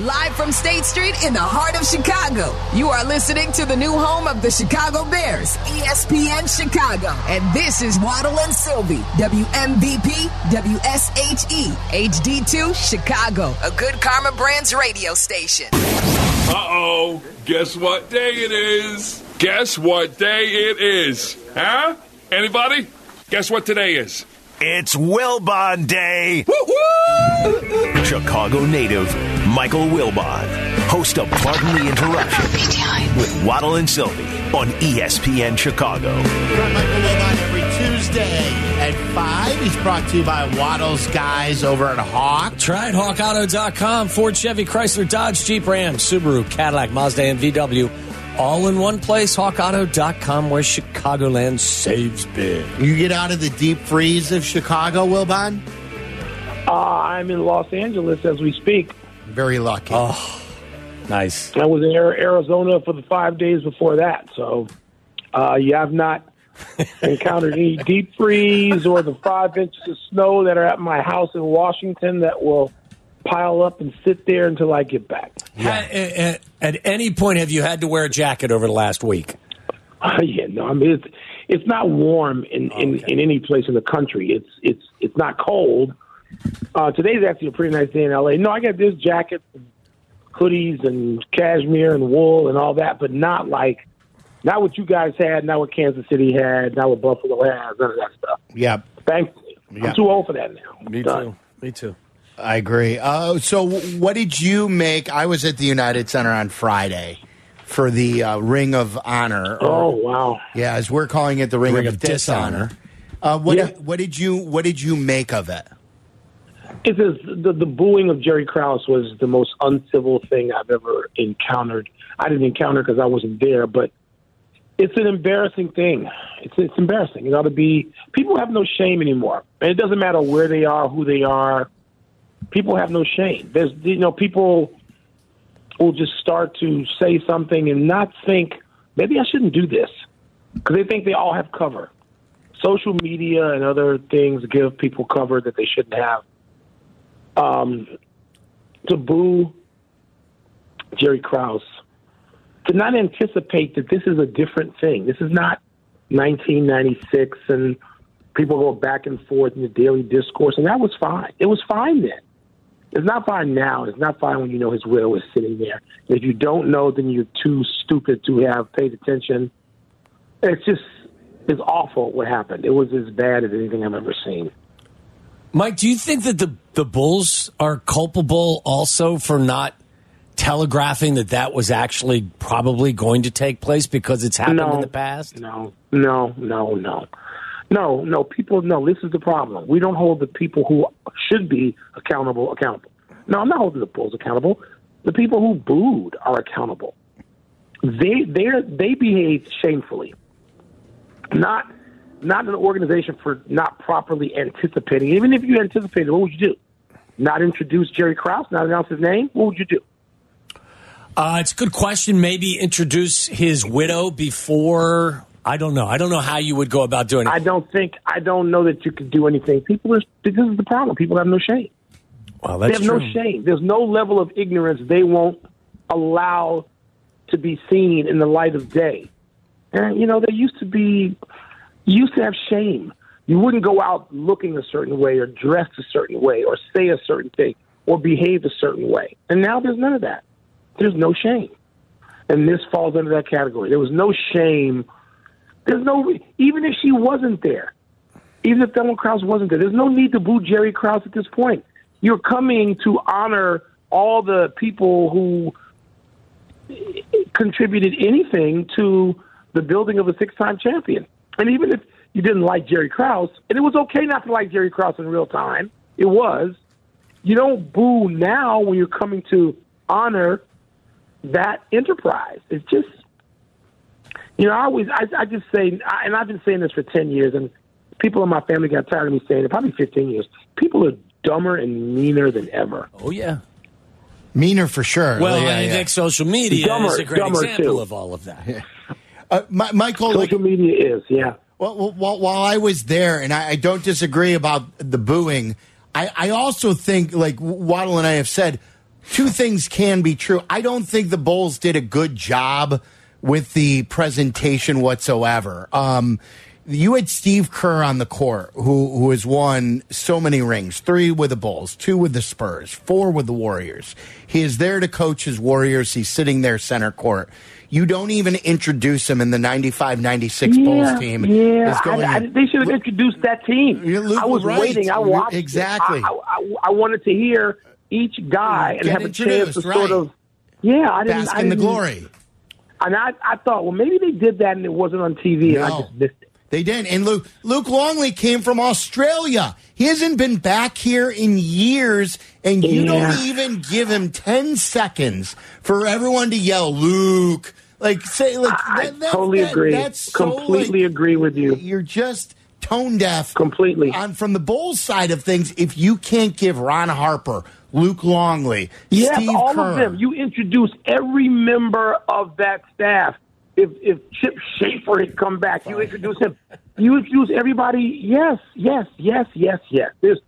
Live from State Street in the heart of Chicago, you are listening to the new home of the Chicago Bears, ESPN Chicago. And this is Waddle and Sylvie, WMVP, WSHE, HD2, Chicago, a good Karma Brands radio station. Uh oh, guess what day it is? Guess what day it is? Huh? Anybody? Guess what today is? It's Wilbon Day. Chicago native Michael Wilbon, host of Pardon the Interruption with Waddle and Sylvie on ESPN Chicago. Right, Michael Wilbon every Tuesday at 5. He's brought to you by Waddle's guys over at Hawk. Try it, hawkauto.com. Ford, Chevy, Chrysler, Dodge, Jeep, Ram, Subaru, Cadillac, Mazda, and VW. All in one place, hawkauto.com, where Chicagoland saves big. You get out of the deep freeze of Chicago, Wilbon? Uh, I'm in Los Angeles as we speak. Very lucky. Oh, nice. I was in Arizona for the five days before that. So uh, you have not encountered any deep freeze or the five inches of snow that are at my house in Washington that will pile up and sit there until I get back. Ha- at, at- at any point, have you had to wear a jacket over the last week? Uh, yeah, no, I mean it's it's not warm in, in, in any place in the country. It's it's it's not cold. Uh, today's actually a pretty nice day in LA. No, I got this jacket, hoodies, and cashmere and wool and all that, but not like not what you guys had, not what Kansas City had, not what Buffalo has, none of that stuff. yeah, Thankfully, Yeah. I'm too old for that now. Me Done. too. Me too. I agree. Uh, so, what did you make? I was at the United Center on Friday for the uh, Ring of Honor. or- Oh wow! yeah, as we're calling it, the Ring, Ring of, of Dishonor. Dishonor. Uh, what, Yeah. did, what did you What did you make of it? It says the, the booing of Jerry Krause was the most uncivil thing I've ever encountered. I didn't encounter because I wasn't there, but it's an embarrassing thing. It's it's embarrassing. It ought to be. People have no shame anymore, and it doesn't matter where they are, who they are. People have no shame. There's you know people will just start to say something and not think maybe I shouldn't do this because they think they all have cover. Social media and other things give people cover that they shouldn't have um, to boo Jerry Krause, to not anticipate that this is a different thing. This is not 1996 and people go back and forth in the daily discourse, and that was fine. It was fine then. It's not fine now. It's not fine when you know his widow is sitting there. If you don't know, then you're too stupid to have paid attention. It's just, it's awful what happened. It was as bad as anything I've ever seen. Mike, do you think that the the Bulls are culpable also for not telegraphing that that was actually probably going to take place because it's happened no, in the past? No, no, no, no. No, no, people, no, this is the problem. We don't hold the people who should be accountable accountable. No, I'm not holding the Bulls accountable. The people who booed are accountable. They they they behaved shamefully. Not not an organization for not properly anticipating. Even if you anticipated, what would you do? Not introduce Jerry Krause, not announce his name? What would you do? Uh, it's a good question. Maybe introduce his widow before. I don't know. I don't know how you would go about doing it. I don't think I don't know that you could do anything. People are this is the problem. People have no shame. well, that's They have true. no shame. There's no level of ignorance they won't allow to be seen in the light of day. And you know, there used to be you used to have shame. You wouldn't go out looking a certain way or dressed a certain way or say a certain thing or behave a certain way. And now there's none of that. There's no shame. And this falls under that category. There was no shame. There's no even if she wasn't there, even if Thelma Krause wasn't there, there's no need to boo Jerry Krause at this point. You're coming to honor all the people who contributed anything to the building of a six-time champion. And even if you didn't like Jerry Krause, and it was okay not to like Jerry Krause in real time, it was. You don't boo now when you're coming to honor that enterprise. It's just, you know, I always, I, I just say, I, and I've been saying this for 10 years, and people in my family got tired of me saying it, probably 15 years. People are dumber and meaner than ever. Oh yeah. Meaner for sure. Well, oh, Yeah, I yeah. think social media Dumber- is a great example too. of all of that. Uh, Mi- Michael, like, Social media is, yeah. Well, well, while, while I was there, and I, I don't disagree about the booing, I, I also think, like Waddle and I have said, two things can be true. I don't think the Bulls did a good job with the presentation whatsoever. Um, you had Steve Kerr on the court, who who has won so many rings: three with the Bulls, two with the Spurs, four with the Warriors. He is there to coach his Warriors. He's sitting there center court. You don't even introduce him in the 95-96 Bulls team. Yeah, I, I, they should have introduced that team. Luke- I was right. waiting. I watched. Exactly. I, I, I wanted to hear each guy and have a chance to introduced, sort right. of. Yeah, I didn't. bask in the glory. And I, I thought, well, maybe they did that and it wasn't on TV, and I just missed it. They didn't. And Luke, Luke Longley came from Australia. He hasn't been back here in years, and you Yeah. don't even give him 10 seconds for everyone to yell, Luke. Like, say, like, I that- that- totally that- agree. That's so, Completely like, agree with you. You're just tone deaf. Completely. On from the Bulls side of things, if you can't give Ron Harper, Luke Longley, Yes, Steve all Kerr, of them. You introduce every member of that staff. If if Chip Schaefer had come back, you introduce him. You introduce everybody. Yes, yes, yes, yes, yes. There's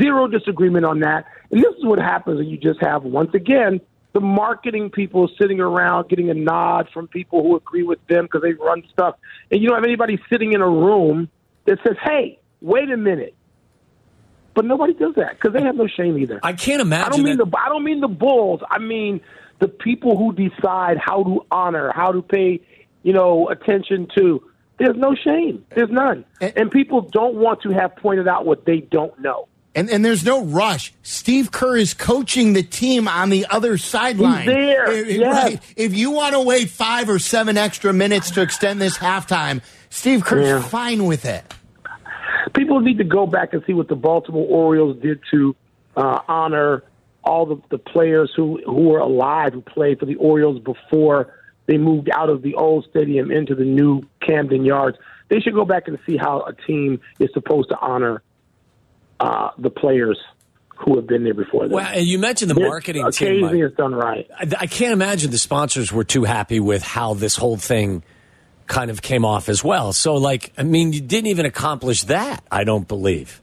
zero disagreement on that. And this is what happens when you just have once again the marketing people sitting around getting a nod from people who agree with them because they run stuff, and you don't have anybody sitting in a room that says, "Hey, wait a minute." But nobody does that because they have no shame either. I can't imagine. I don't mean that- the I don't mean the bulls. I mean the people who decide how to honor, how to pay, you know, attention to. There's no shame. There's none. And- And people don't want to have pointed out what they don't know. And, and there's no rush. Steve Kerr is coaching the team on the other sideline. He's there, If- yes. right. If you want to wait five or seven extra minutes to extend this halftime, Steve Kerr's Yeah. fine with it. People need to go back and see what the Baltimore Orioles did to uh, honor all the, the players who who were alive who played for the Orioles before they moved out of the old stadium into the new Camden Yards. They should go back and see how a team is supposed to honor uh, the players who have been there before them. well, and you mentioned the marketing team. Mike. it's done right. I, I can't imagine the sponsors were too happy with how this whole thing kind of came off as well. So, like, I mean, you didn't even accomplish that. I don't believe.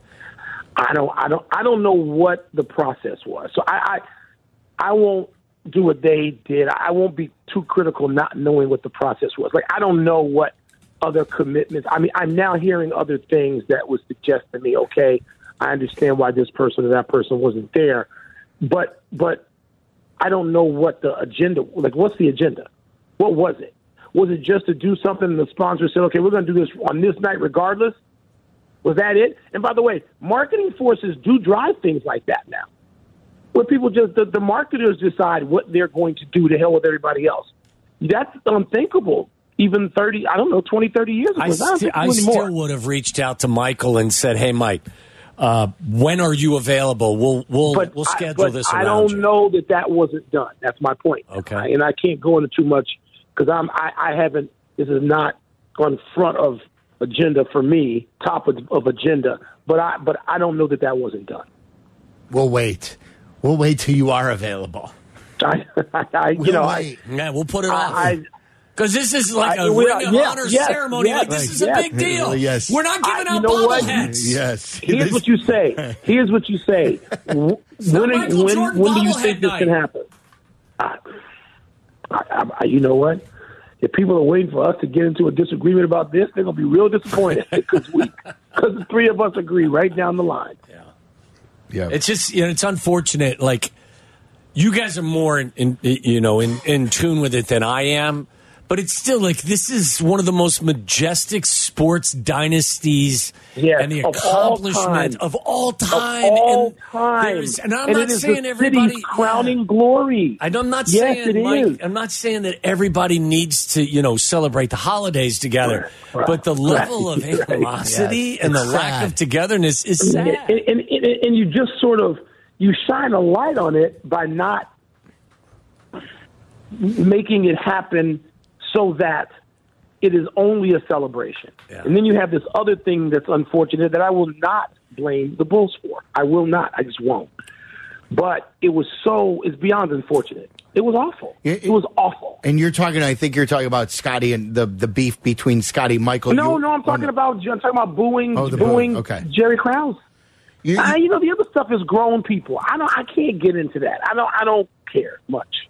I don't, I don't, I don't know what the process was. So I, I, I won't do what they did. I won't be too critical, not knowing what the process was. Like I don't know what other commitments. I mean, I'm now hearing other things that would suggest to me, okay, I understand why this person or that person wasn't there, but, but I don't know what the agenda. Like, what's the agenda? What was it? Was it just to do something? And the sponsor said, okay, we're going to do this on this night, regardless. Was that it? And by the way, marketing forces do drive things like that now. Where people just, the, the marketers decide what they're going to do to hell with everybody else. That's unthinkable. Even 30, I don't know, 20, 30 years ago. I, sti- I still would have reached out to Michael and said, "Hey, Mike, uh, when are you available? We'll we'll but we'll I- schedule but this I don't you." know that that wasn't done. That's my point. Okay. and I can't go into too much because I'm I, I haven't. This is not on front of agenda for me, top of, of agenda. But I but I don't know that that wasn't done. We'll wait. We'll wait till you are available. I, I you We'll know I, wait. Yeah, we'll put it off. I, Because this is like I- a we ring of yeah, honor yes, ceremony. yes, like this is a yes. big deal. Yes. We're not giving I- you out bobbleheads. Yes. Here's what you say. Here's what you say. W- When, when, when do you think this night. can happen? I, I, I, you know what? If people are waiting for us to get into a disagreement about this, they're going to be real disappointed because we, because the three of us agree right down the line. Yeah. It's just you know it's unfortunate. Like you guys are more in, in you know in in tune with it than I am, but it's still like this is one of the most majestic sports dynasties Yes, and the of accomplishment time. of all Of time. all and time, and I'm And not it is saying the everybody crowning yeah. glory. And I'm not yes, saying, it Mike, is. I'm not saying that everybody needs to, you know, celebrate the holidays together. Right. But the level of Right. animosity Yes. and the It's lack of togetherness is and, sad. and, and, and you just sort of you shine a light on it by not making it happen so that it is only a celebration. Yeah. And then you have this other thing that's unfortunate that I will not blame the Bulls for. I will not. I just won't. But it was so it's beyond unfortunate. It was awful. It- It, was awful. And you're talking, I think you're talking about Scottie and the, the beef between Scottie Michael. No, You- no, I'm talking about I'm talking about booing Oh, booing, booing okay. Jerry Krause. You, Uh, you know, the other stuff is grown people. I don't. I can't get into that. I don't. I don't care much.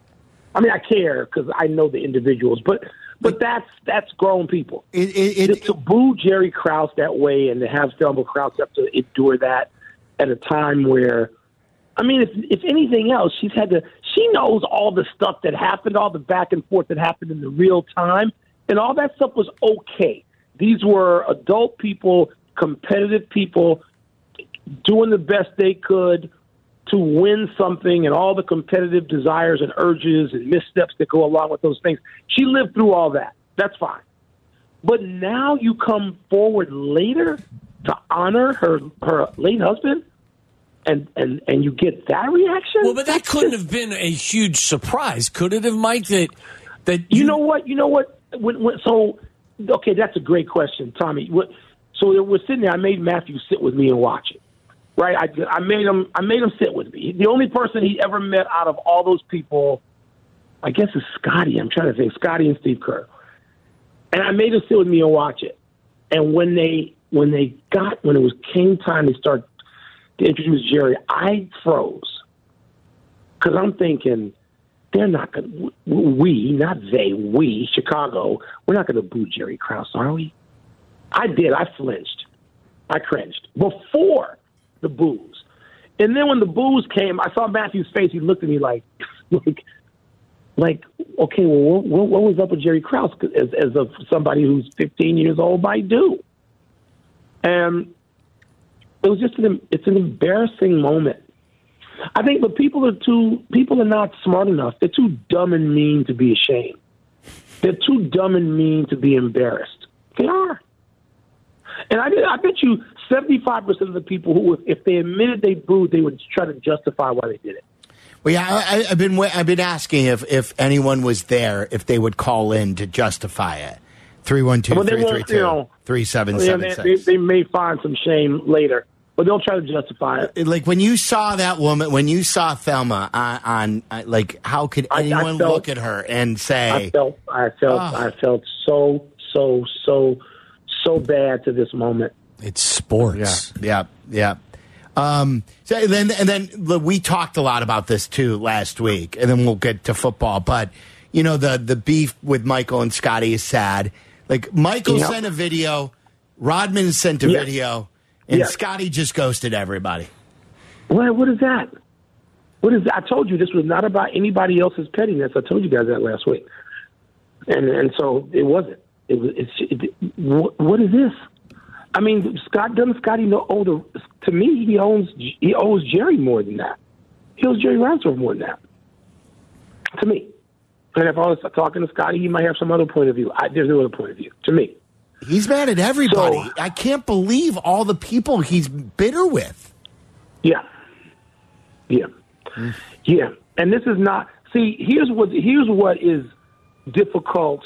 I mean, I care because I know the individuals, but but that's that's grown people. it, it, it, to boo Jerry Krause that way and to have Thelma Krause have to endure that at a time where, I mean, if if anything else, she's had to. She knows all the stuff that happened, all the back and forth that happened in the real time, and all that stuff was okay. These were adult people, competitive people, doing the best they could to win something and all the competitive desires and urges and missteps that go along with those things. She lived through all that. That's fine. But now you come forward later to honor her her late husband and and and you get that reaction? Well, but that couldn't have been a huge surprise, could it have, Mike? That that You know what? You know what? When, when, so, okay, that's a great question, Tommy. What, so we're sitting there. I made Matthew sit with me and watch it. Right? I, I made him. I made him sit with me. The only person he ever met out of all those people, I guess, is Scottie. I'm trying to think. Scottie and Steve Kerr. And I made him sit with me and watch it. And when they when they got when it was came time to start to introduce Jerry, I froze because I'm thinking they're not going. to We, not they, we, Chicago, we're not going to boo Jerry Krause, are we? I did. I flinched. I cringed before the boos. and then when the boos came, I saw Matthew's face. He looked at me like, like, like, okay, well, what, what was up with Jerry Krause? As as of somebody who's 15 years old might do, and it was just an it's an embarrassing moment. I think, but people are too people are not smart enough. They're too dumb and mean to be ashamed. They're too dumb and mean to be embarrassed. They are. And I, I bet you seventy five percent of the people who, if they admitted they booed, they would try to justify why they did it. Well, yeah, I, I've been I've been asking if if anyone was there, if they would call in to justify it. Three one two three three two three seven seven six. they, may find some shame later, but they'll try to justify it. Like when you saw that woman, when you saw Thelma on, on uh, like, how could I- I anyone felt- look at her and say? I felt, I felt, Oh. I felt so, so, so, so bad to this moment. It's sports. Yeah, yeah. Um, so then, and then we talked a lot about this too last week, and then we'll get to football. But you know, the the beef with Michael and Scottie is sad. Like Michael Yep. sent a video, Rodman sent a Yes. video, and Yes. Scotty just ghosted everybody. What, what is that? What is that? I told you this was not about anybody else's pettiness. I told you guys that last week, and and so it wasn't. It was. It's. It, what, what is this? I mean, Scott doesn't Scottie know? Oh, the, to me, he owns he owes Jerry more than that. He owes Jerry Reinsdorf more than that. To me, and if I was talking to Scottie, he might have some other point of view. I, there's no other point of view to me. He's mad at everybody. So- I can't believe all the people he's bitter with. Yeah. Yeah. Mm. Yeah. And this is not see, here's what here's what is difficult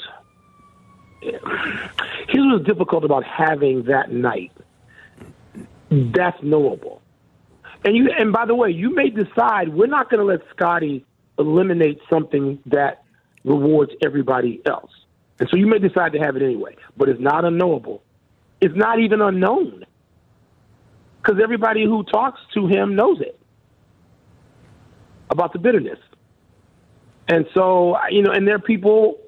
here's what's difficult about having that night. That's knowable. And you and by the way, you may decide we're not gonna let Scottie eliminate something that rewards everybody else. And so you may decide to have it anyway. But it's not unknowable. It's not even unknown because everybody who talks to him knows it about the bitterness. And so, you know, and there are people,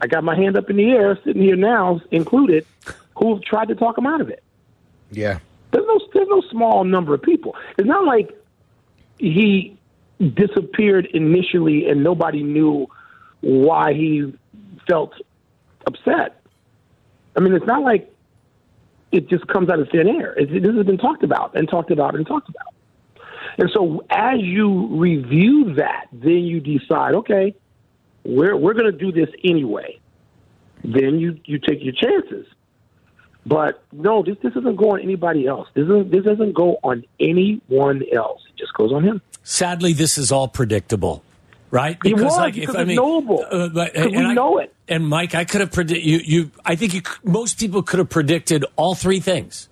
I got my hand up in the air, sitting here now, included, who have tried to talk him out of it. Yeah. There's no, there's no small number of people. It's not like he disappeared initially and nobody knew why he felt upset. I mean, it's not like it just comes out of thin air. It, this has been talked about and talked about and talked about. And so, as you review that, then you decide, okay, we're we're going to do this anyway. Then you you take your chances. But no, this this doesn't go on anybody else. This doesn't this doesn't go on anyone else. It just goes on him. Sadly, this is all predictable, right? It was, because it's knowable. Uh, but- Because we and I- know it. And Mike, I could have predicted you. You, I think you, most people could have predicted all three things.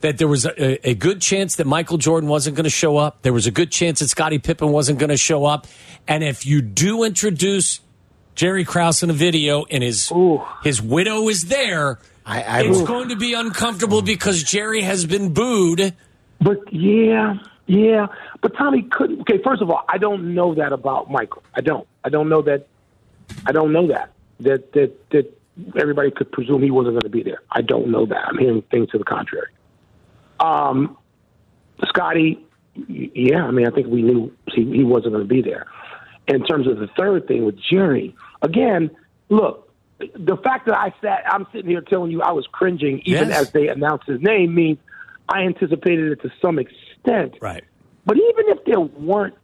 That there was a, a good chance that Michael Jordan wasn't going to show up. There was a good chance that Scottie Pippen wasn't going to show up. And if you do introduce Jerry Krause in a video and his Ooh. his widow is there, I- I- it's Ooh. going to be uncomfortable because Jerry has been booed But yeah, yeah. But Tommy couldn't. Okay, first of all, I don't know that about Michael. I don't. I don't know that. I don't know that that that that everybody could presume he wasn't going to be there. I don't know that. I'm hearing things to the contrary. Um, Scottie, yeah. I mean, I think we knew he, he wasn't going to be there. In terms of the third thing with Jerry, again, look. The fact that I sat, I'm sitting here telling you I was cringing even Yes. as they announced his name means I anticipated it to some extent. Right. But even if there weren't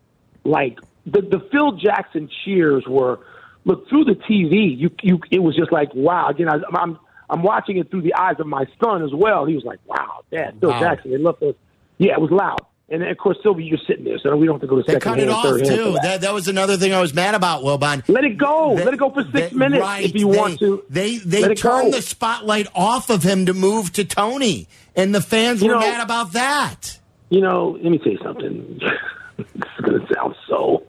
like the the Phil Jackson cheers were look through the TV, you you it was just like wow. Again, I, I'm I'm watching it through the eyes of my son as well. He was like, wow, Dad, Phil Wow. Jackson, they love us. Yeah, it was loud. And then, of course, Sylvie, you're sitting there, so we don't have to go to They second cut it hand, off hand too. that. That. was another thing I was mad about, Wilbon. Let it go. They- Let it go for six they- minutes right, if you they, want to. They they turned the spotlight off of him to move to Toni, and the fans You were know- mad about that. You know, let me tell you something. this is going to sound so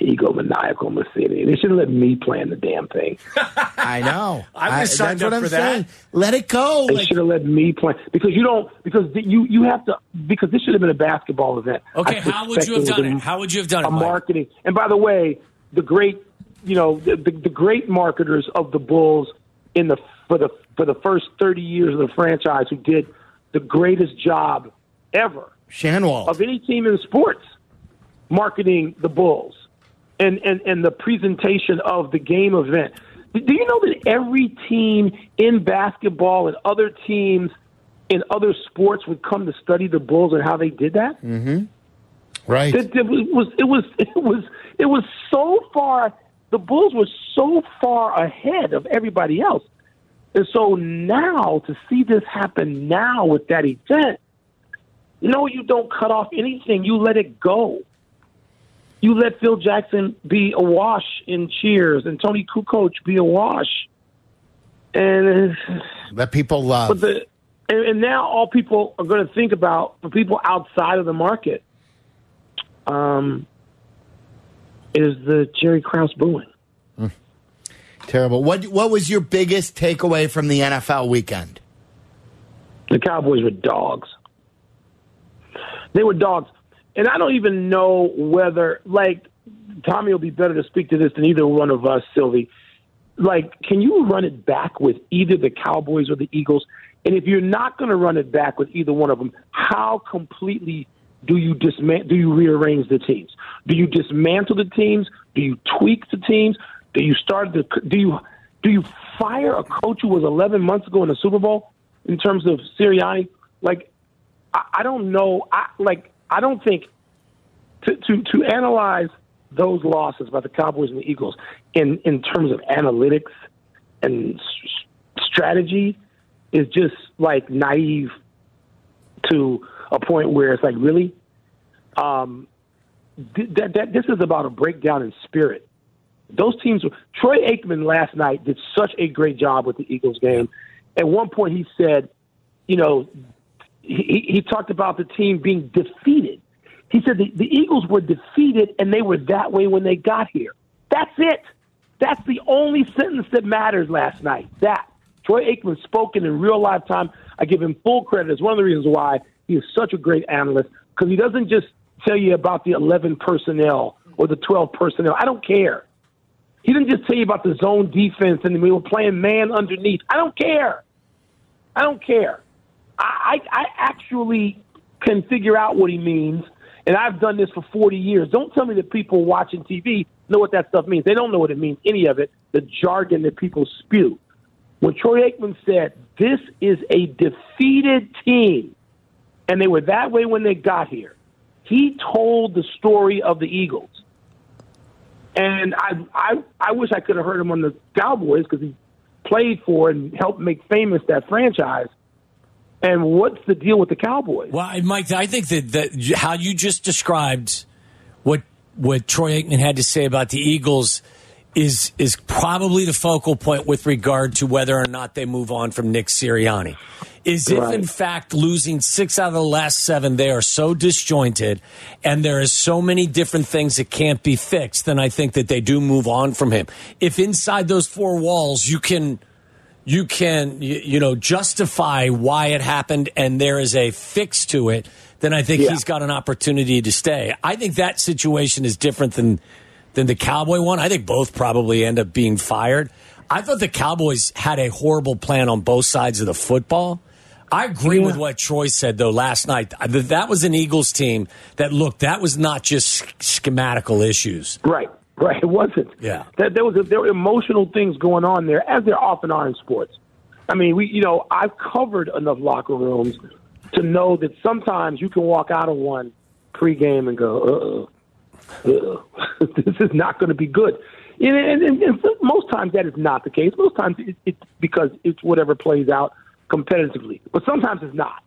egomaniacal, Mercedes. They should have let me plan the damn thing. I know. I would've signed that's what up I'm for that. saying. Let it go. They Like, should have let me plan because you don't because the- you you have to because this should have been a basketball event. Okay, how would you have done a- it? How would you have done it? A marketing, and by the way, the great you know the, the, the great marketers of the Bulls in the for the for the first thirty years of the franchise who did the greatest job ever Schanwald. of any team in sports marketing the Bulls and, and, and the presentation of the game event. Do you know that every team in basketball and other teams in other sports would come to study the Bulls and how they did that? mhm right. It, it was it was it was it was so far. The Bulls were so far ahead of everybody else, and so now to see this happen now with that event, no, you don't cut off anything. You let it go. You let Phil Jackson be awash in cheers and Toni Kukoc be awash, and Let people love. but the and, and now all people are going to think about for people outside of the market um, is the Jerry Krause booing. Terrible. What What was your biggest takeaway from the NFL weekend? The Cowboys were dogs. They were dogs, and I don't even know whether like Tommy will be better to speak to this than either one of us, Sylvie. Like, can you run it back with either the Cowboys or the Eagles? And if you're not going to run it back with either one of them, how completely do you dismantle? Do you rearrange the teams? Do you dismantle the teams? Do you tweak the teams? Do you start the? Do you do you fire a coach who was 11 months ago in the Super Bowl in terms of Sirianni? Like, I, I don't know. I like. I don't think to to to analyze those losses by the Cowboys and the Eagles in in terms of analytics and strategy is just like naive to a point where it's like really? Um th- that that this is about a breakdown in spirit. Those teams Troy Aikman last night did such a great job with the Eagles game. At one point he said you know he, he talked about the team being defeated he said the, the Eagles were defeated and they were that way when they got here. That's it. That's the only sentence that matters last night. That. Troy Aikman spoken in real life time. I give him full credit. It's one of the reasons why he is such a great analyst because he doesn't just tell you about the 11 personnel or the 12 personnel. I don't care. He didn't just tell you about the zone defense and we were playing man underneath. I don't care. I don't care. I, I, I actually can figure out what he means, and I've done this for 40 years. Don't tell me that people watching TV know what that stuff means. They don't know what it means, any of it, the jargon that people spew. When Troy Aikman said, This is a defeated team, and they were that way when they got here, he told the story of the Eagles. And I, I, I wish I could have heard him on the Cowboys because he played for and helped make famous that franchise. And what's the deal with the Cowboys? Well, Mike, I think that, that how you just described what what Troy Aikman had to say about the Eagles is is probably the focal point with regard to whether or not they move on from Nick Sirianni. Is if Right. in fact losing six out of the last seven, they are so disjointed and there is so many different things that can't be fixed, then I think that they do move on from him. If inside those four walls you can you can you, you know justify why it happened and there is a fix to it then I think Yeah. he's got an opportunity to stay. I think that situation is different than than the Cowboy one. I think both probably end up being fired. I thought the Cowboys had a horrible plan on both sides of the football. I agree Yeah. with what Troy said though last night. That was an Eagles team that looked. That was not just schematical issues. Right, right. It wasn't. Yeah. That there was a, there were emotional things going on there, as there often are in sports. I mean, we you know I've covered enough locker rooms to know that sometimes you can walk out of one pregame and go, uh, uh, this is not going to be good. And, and, and, and most times that is not the case. Most times it, it's because it's whatever plays out competitively, but sometimes it's not.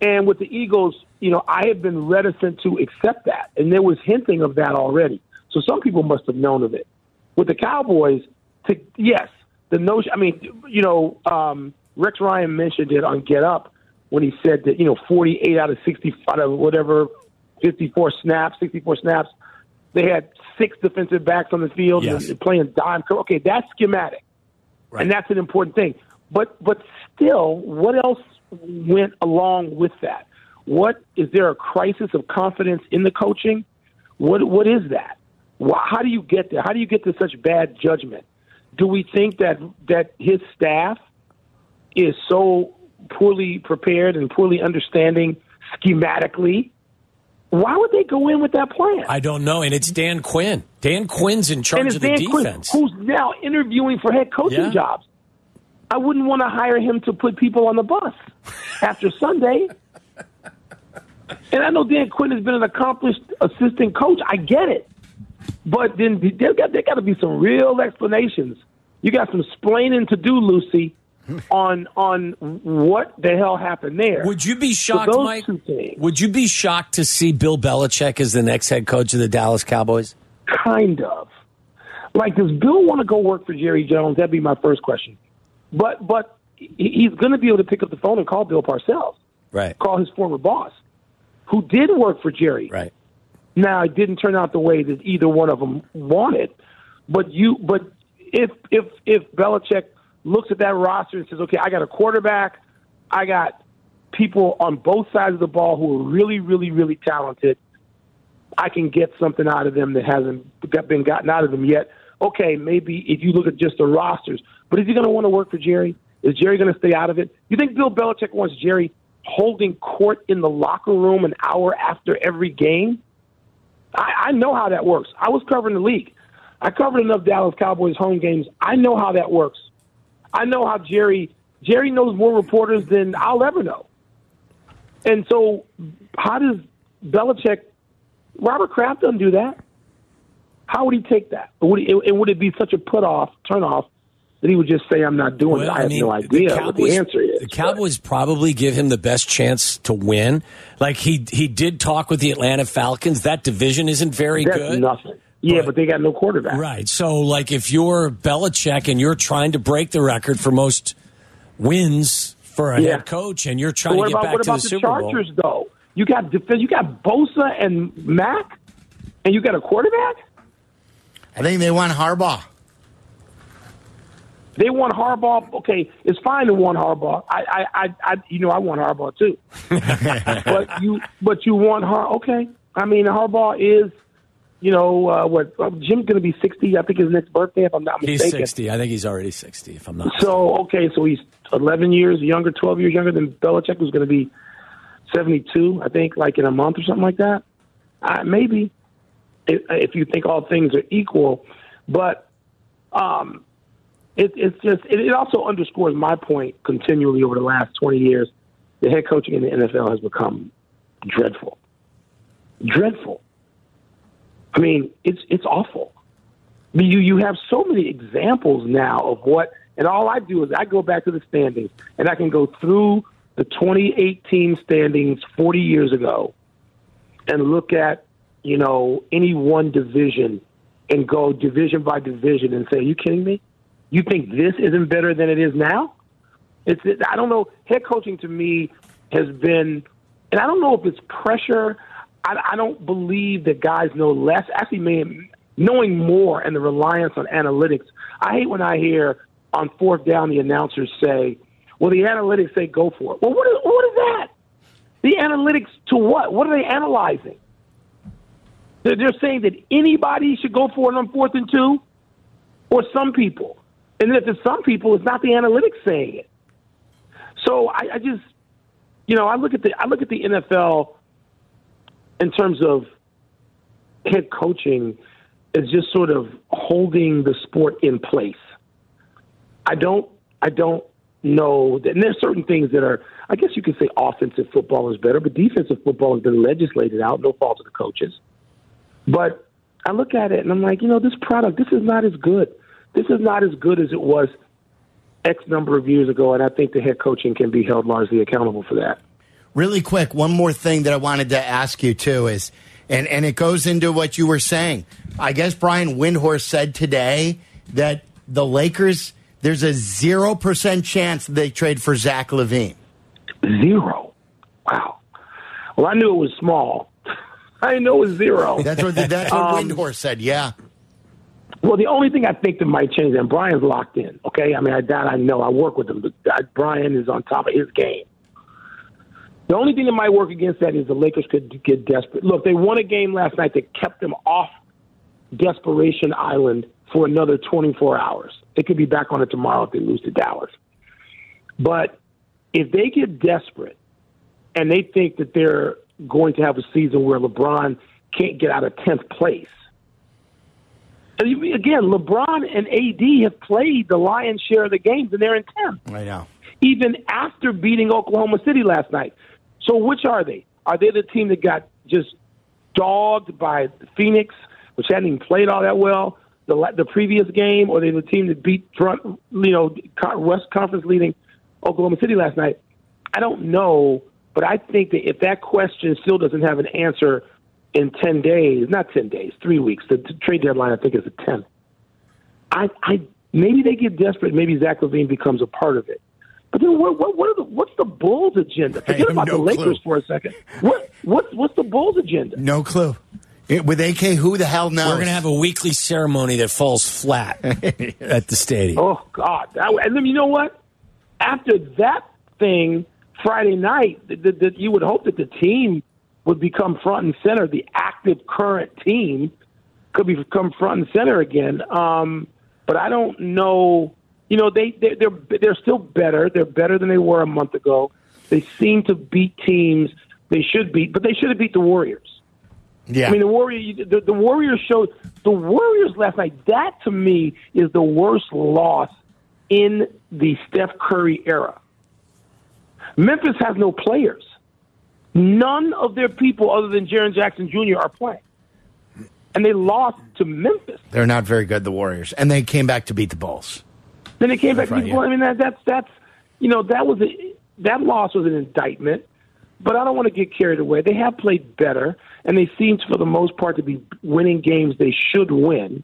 And with the Eagles, you know, I have been reticent to accept that. And there was hinting of that already. So some people must have known of it. With the Cowboys, to yes, the notion I mean, you know, um, Rex Ryan mentioned it on Get Up when he said that, you know, 48 out of 60 out of whatever 54 snaps, 64 snaps, they had six defensive backs on the field Yes. and playing dime. Okay, that's schematic. And that's an important thing. But but still, what else went along with that? What is there a crisis of confidence in the coaching? What what is that? How do you get there? How do you get to such bad judgment? Do we think that that his staff is so poorly prepared and poorly understanding schematically? Why would they go in with that plan? I don't know, and it's Dan Quinn. Dan Quinn's in charge of the Dan Quinn, defense. who's now interviewing for head coaching Yeah. jobs. I wouldn't want to hire him to put people on the bus after Sunday. And I know Dan Quinn has been an accomplished assistant coach. I get it, but then there got there got to be some real explanations. You got some splaining to do, Lucy, on on what the hell happened there. Would you be shocked, those Mike? Would you be shocked to see Bill Belichick as the next head coach of the Dallas Cowboys? kind of. Like, does Bill want to go work for Jerry Jones? That'd be my first question. But but he's going to be able to pick up the phone and call Bill Parcells, Right. call his former boss, who did work for Jerry. Right. Now it didn't turn out the way that either one of them wanted. But you, but if if if Belichick looks at that roster and says, okay, I got a quarterback, I got people on both sides of the ball who are really, really, really talented. I can get something out of them that hasn't been gotten out of them yet. Okay, maybe if you look at just the rosters, but is he going to want to work for Jerry? Is Jerry going to stay out of it? You think Bill Belichick wants Jerry holding court in the locker room an hour after every game? I, I know how that works. I was covering the league. I covered enough Dallas Cowboys home games. I know how that works. I know how Jerry Jerry knows more reporters than I'll ever know. And so, how does Belichick? Robert Kraft doesn't do that. How would he take that? Would he, and would it be such a put off, turn off, that he would just say, "I'm not doing it"? I have no idea what the answer is. The Cowboys probably give him the best chance to win. Like he he did talk with the Atlanta Falcons. That division isn't very That's good. nothing. Yeah, But- but, they got no quarterback. Right. So, like, if you're Belichick and you're trying to break the record for most wins for a Yeah. head coach, and you're trying what to get about back to the the, Super Bowl, Chargers though? You got defense. You got Bosa and Mack, and you got a quarterback. I think they want Harbaugh. They want Harbaugh. Okay, it's fine to want Harbaugh. I, I, I, I you know, I want Harbaugh too. but you, but you want Har. Okay, I mean, Harbaugh is, you know, uh, what uh, Jim's going to be sixty. I think his next birthday, if I'm not mistaken. he's sixty. I think he's already sixty. If I'm not. So okay, so he's eleven years younger, twelve years younger than Belichick, who's going to be seventy-two. I think, like in a month or something like that. Uh, maybe if, if you think all things are equal, but um, it, it's just it, it also underscores my point continually over the last twenty years. The head coaching in the NFL has become dreadful, dreadful. I mean, it's it's awful. I mean, you you have so many examples now of what, and all I do is I go back to the standings and I can go through the 2018 standings 40 years ago and look at you know any one division and go division by division and say, "Are you kidding me? You think this isn't better than it is now?" It's it, I don't know. Head coaching to me has been, and I don't know if it's pressure. I, I don't believe that guys know less. Actually, man, knowing more and the reliance on analytics. I hate when I hear on fourth down the announcers say, "Well, the analytics say go for it." Well, what is, what is that? The analytics to what? What are they analyzing? They're saying that anybody should go for it on fourth and two, or some people. And then if it's some people, it's not the analytics saying it. So I, I just, you know, I look at the I look at the NFL in terms of head coaching as just sort of holding the sport in place. I don't I don't know that and there's certain things that are I guess you could say offensive football is better, but defensive football has been legislated out, no fault of the coaches. But I look at it and I'm like, you know, this product, this is not as good. This is not as good as it was X number of years ago, and I think the head coaching can be held largely accountable for that. Really quick, one more thing that I wanted to ask you too is, and and it goes into what you were saying. I guess Brian Windhorst said today that the Lakers there's a zero percent chance they trade for Zach LaVine. Zero. Wow. Well, I knew it was small. I know it was zero. That's what that's what Um, Windhorst said. Yeah. Well, the only thing I think that might change, and Brian's locked in. Okay, I mean I, that I know. I work with him, but that- Brian is on top of his game. The only thing that might work against that is the Lakers could get desperate. Look, they won a game last night that kept them off desperation island for another 24 hours. They could be back on it tomorrow if they lose to Dallas. But if they get desperate and they think that they're going to have a season where LeBron can't get out of 10th place, again, LeBron and AD have played the lion's share of the games, and they're in 10th I know. even after beating Oklahoma City last night. So which are they? Are they the team that got just dogged by Phoenix, which hadn't even played all that well the the previous game, or are they the team that beat front, you know, West Conference leading Oklahoma City last night? I don't know, but I think that if that question still doesn't have an answer in ten days, not ten days, three weeks, the, the trade deadline I think is the tenth. I, I maybe they get desperate. Maybe Zach LaVine becomes a part of it. But then what? What? what are the, what's the Bulls' agenda? Forget about no the Lakers clue. for a second. What? What's what's the Bulls' agenda? No clue. It- with AK, who the hell knows? We're going to have a weekly ceremony that falls flat at the stadium. Oh God! That, and then you know what? After that thing Friday night, that that- that you would hope that the team would become front and center. The active current team could become front and center again. Um, but I don't know. You know, they they're, they're they're still better. They're better than they were a month ago. They seem to beat teams they should beat, but they should have beat the Warriors. yeah. I mean, the Warrior, the, the Warriors showed the Warriors last night. That to me is the worst loss in the Steph Curry era. Memphis has no players. None of their people, other than Jaren Jackson Jr., are playing, and they lost to Memphis. They're not very good, the Warriors, and they came back to beat the Bulls. Then they came back. right, to yeah. I mean, that, that's that's you know that was a, that loss was an indictment. But I don't want to get carried away. They have played better, and they seem, for the most part, to be winning games they should win.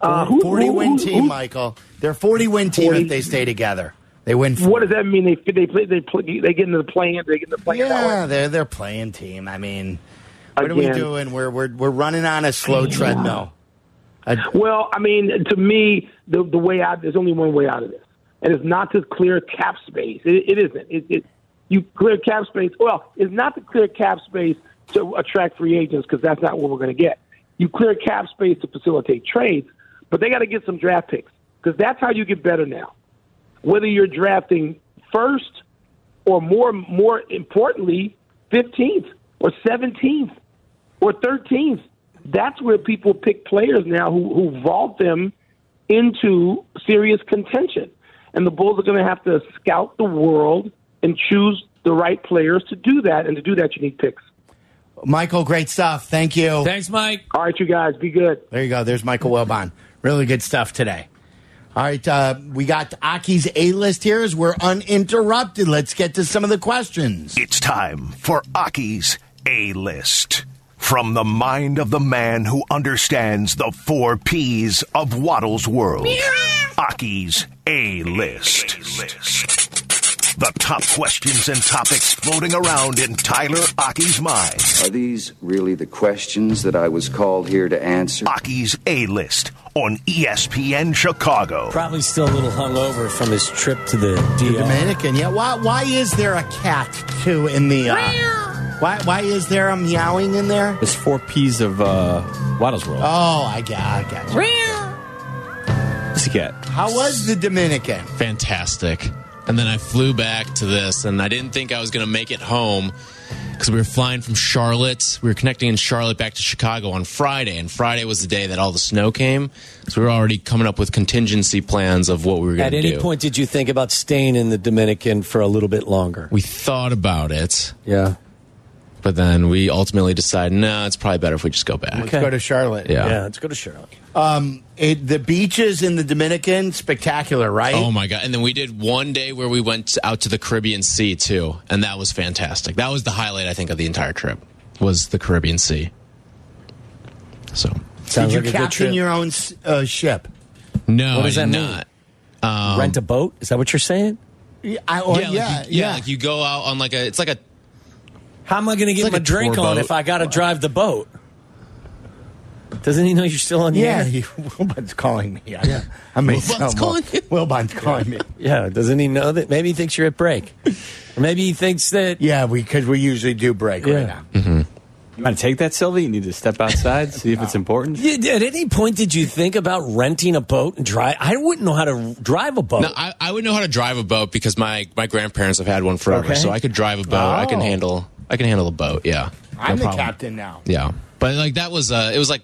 Uh, who- Forty who- win who- team, Michael. They're forty win team 40 if they stay together. They win. 40. What does that mean? They they play they play they get into the playing they get into the play in that? Yeah, they're they're playing team. I mean, what are we doing? We're we're we're running on a slow treadmill. I, Well, I mean, to me, the the way out there's only one way out of this, and it's not to clear cap space. It, it isn't. It, it you clear cap space. Well, it's not to clear cap space to attract free agents because that's not what we're going to get. You clear cap space to facilitate trades, but they got to get some draft picks because that's how you get better now. Whether you're drafting first or more, more importantly, 15th or 17th or 13th. That's where people pick players now who, who vault them into serious contention. And the Bulls are going to have to scout the world and choose the right players to do that. And to do that, you need picks. Michael, great stuff. Thank you. Thanks, Mike. All right, you guys, be good. There you go. There's Michael Wilbon. Really good stuff today. All right, uh, we got Aki's A list here as we're uninterrupted. Let's get to some of the questions. It's time for Aki's A List. From the mind of the man who understands the four P's of Waddle's world. Aki's A List. The top questions and topics floating around in Tyler Aki's mind. Are these really the questions that I was called here to answer? Aki's A List on ESPN Chicago. Probably still a little hungover from his trip to the DR. Dominican, yeah. Why, why is there a cat too in the? Uh, why, why is there a meowing in there? There's four P's of uh, Waddle's World. Oh, I got, I got you. Pussycat. How was the Dominican? fantastic. And then I flew back to this, and I didn't think I was going to make it home because we were flying from Charlotte. We were connecting in Charlotte back to Chicago on Friday, and Friday was the day that all the snow came. So we were already coming up with contingency plans of what we were going to do. At any do. point, did you think about staying in the Dominican for a little bit longer? we thought about it, Yeah. but then we ultimately decided, no, it's probably better if we just go back. Let's go to Charlotte. Yeah. Yeah, let's go to Charlotte. Um, It, the beaches in the Dominican, spectacular, right? Oh my god! And then we did one day where we went out to the Caribbean Sea too, and that was fantastic. That was the highlight I think of the entire trip was the Caribbean Sea. So Sounds Did you like a good captain trip. your own uh, ship? no, What does I did that mean? not. Rent a boat? Is that what you're saying? Yeah, I, oh, yeah, yeah, like you, yeah, like you go out on like a it's like a How am I going to get like my a drink on boat. if I got to drive the boat? Doesn't he know you're still on the yeah. air? He, Wilbon's calling me. Yeah, I made Wilbon's some, calling you? Wilbon's calling me. Yeah, doesn't he know that? Maybe he thinks you're at break. or maybe he thinks that. Yeah, because we usually do break Yeah. right now. You want to take that, Silvy? You need to step outside, see if it's important. Yeah, At any point, did you think about renting a boat and drive? I wouldn't know how to drive a boat. no, I, I would know how to drive a boat because my my grandparents have had one forever, Okay. so I could drive a boat. I can Oh. handle I can handle a boat. Yeah, I'm No the problem. captain now. Yeah, but like that was uh, it was like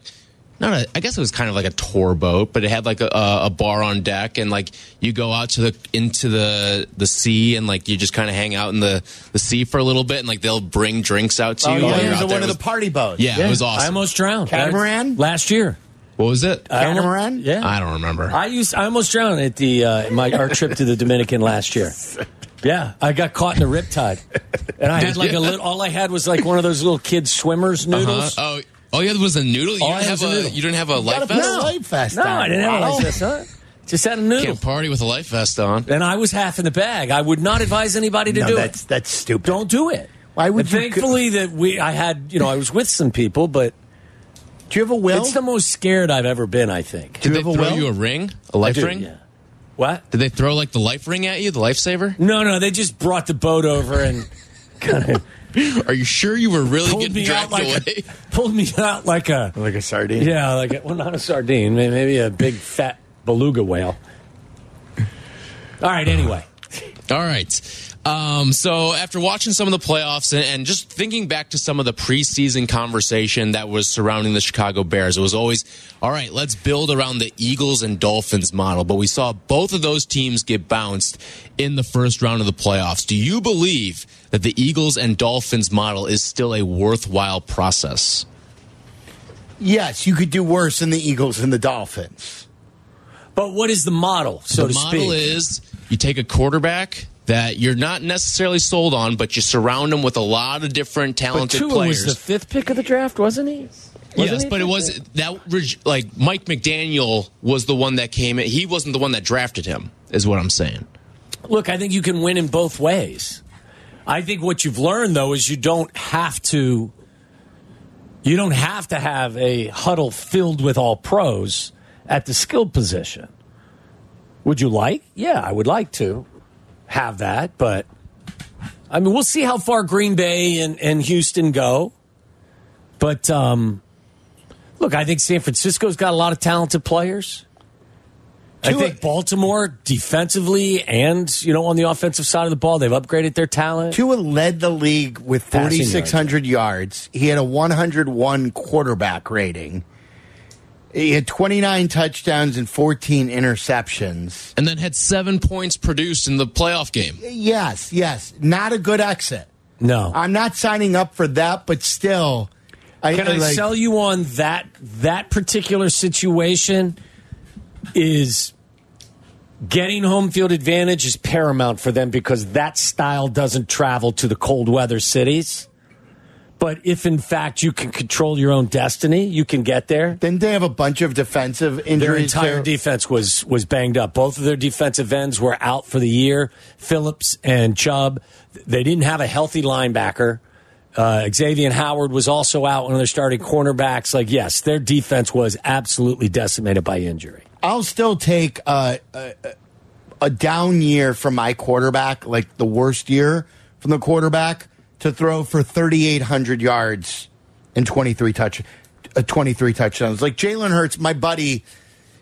not a, I guess it was kind of like a tour boat, but it had like a, a bar on deck, and like you go out to the into the the sea, and like you just kind of hang out in the the sea for a little bit, and like they'll bring drinks out to Oh, you. yeah, while it you're was out one there. of It the party boats. yeah, it was awesome. I almost drowned. Catamaran? last year. what was it? I almost- Catamaran? yeah. I don't remember. I used. I almost drowned at the uh, my our trip to the Dominican last year. Yeah, I got caught in the riptide, and I had like a little. All I had was like one of those little kids swimmers Uh-huh. noodles. Oh, oh yeah, there was a noodle. You All I didn't had have was a a noodle. you didn't have a Gotta life vest. a life vest no, on. I didn't have a life vest on. Just had a noodle, Can't party with a life vest on. and I was half in the bag. I would not advise anybody to No, do that's it. that's stupid. Don't do it. Why would And you- Thankfully, that we I had you know I was with some people, but Do you have a will? it's the most scared I've ever been. I think. Did you they have a throw will? you a ring? A life Dude, ring? yeah. What? Did they throw like the life ring at you, the lifesaver? No, no, they just brought the boat over and kind of Are you sure you were really pulled getting me out dragged like away? a, pulled me out like a like a sardine. yeah, like a, well, not a sardine, maybe a big fat beluga whale. All right. Anyway, All right. Um, so after watching some of the playoffs and, and just thinking back to some of the preseason conversation that was surrounding the Chicago Bears, it was always, all right, let's build around the Eagles and Dolphins model. But we saw both of those teams get bounced in the first round of the playoffs. Do you believe that the Eagles and Dolphins model is still a worthwhile process? Yes, you could do worse than the Eagles and the Dolphins. but what is the model, so the to model speak? is you take a quarterback that you're not necessarily sold on, but you surround him with a lot of different but talented Tua players. was the fifth pick of the draft, wasn't he? Wasn't yes, he? but it was that like Mike McDaniel was the one that came in. He wasn't the one that drafted him, is what I'm saying. Look, I think you can win in both ways. I think what you've learned though is you don't have to you don't have to have a huddle filled with all pros at the skill position. Would you like? Yeah, I would like to have that, but I mean, we'll see how far Green Bay and, and Houston go. But um, look, I think San Francisco's got a lot of talented players. I think Baltimore defensively and you know on the offensive side of the ball they've upgraded their talent. Tua led the league with Passing 4,600 yards. He had a 101 quarterback rating. He had 29 touchdowns and 14 interceptions. And then had seven points produced in the playoff game. Yes, yes. Not a good exit. No, I'm not signing up for that, but still. I, Can I like- sell you on that that particular situation is getting home field advantage is paramount for them because that style doesn't travel to the cold weather cities. But if in fact you can control your own destiny, you can get there. Didn't they have a bunch of defensive injuries? Their entire defense was was banged up. Both of their defensive ends were out for the year. Phillips and Chubb. They didn't have a healthy linebacker. Uh, Xavier Howard was also out. One of their starting cornerbacks. Like, yes, their defense was absolutely decimated by injury. I'll still take a, a, a down year from my quarterback, like the worst year from the quarterback, to throw for 3,800 yards and 23 touch, uh, 23 touchdowns. Like Jalen Hurts, my buddy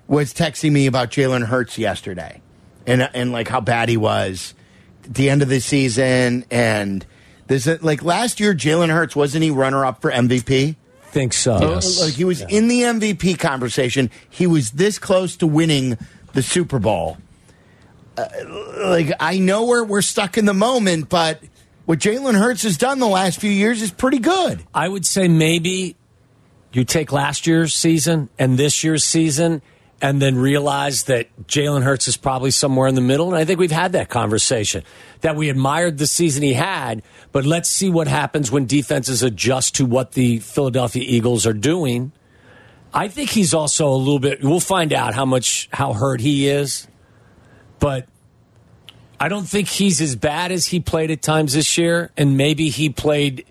was texting me about Jalen Hurts yesterday, and and like how bad he was at the end of the season, and this like last year, Jalen Hurts wasn't he runner up for MVP? Think so. Yes. Like he was in the MVP conversation. He was this close to winning the Super Bowl. Uh, like I know we're we're stuck in the moment, but what Jalen Hurts has done the last few years is pretty good. I would say maybe you take last year's season and this year's season and then realize that Jalen Hurts is probably somewhere in the middle. And I think we've had that conversation that we admired the season he had, but let's see what happens when defenses adjust to what the Philadelphia Eagles are doing. I think he's also a little bit, we'll find out how much, how hurt he is, but I don't think he's as bad as he played at times this year. And maybe he played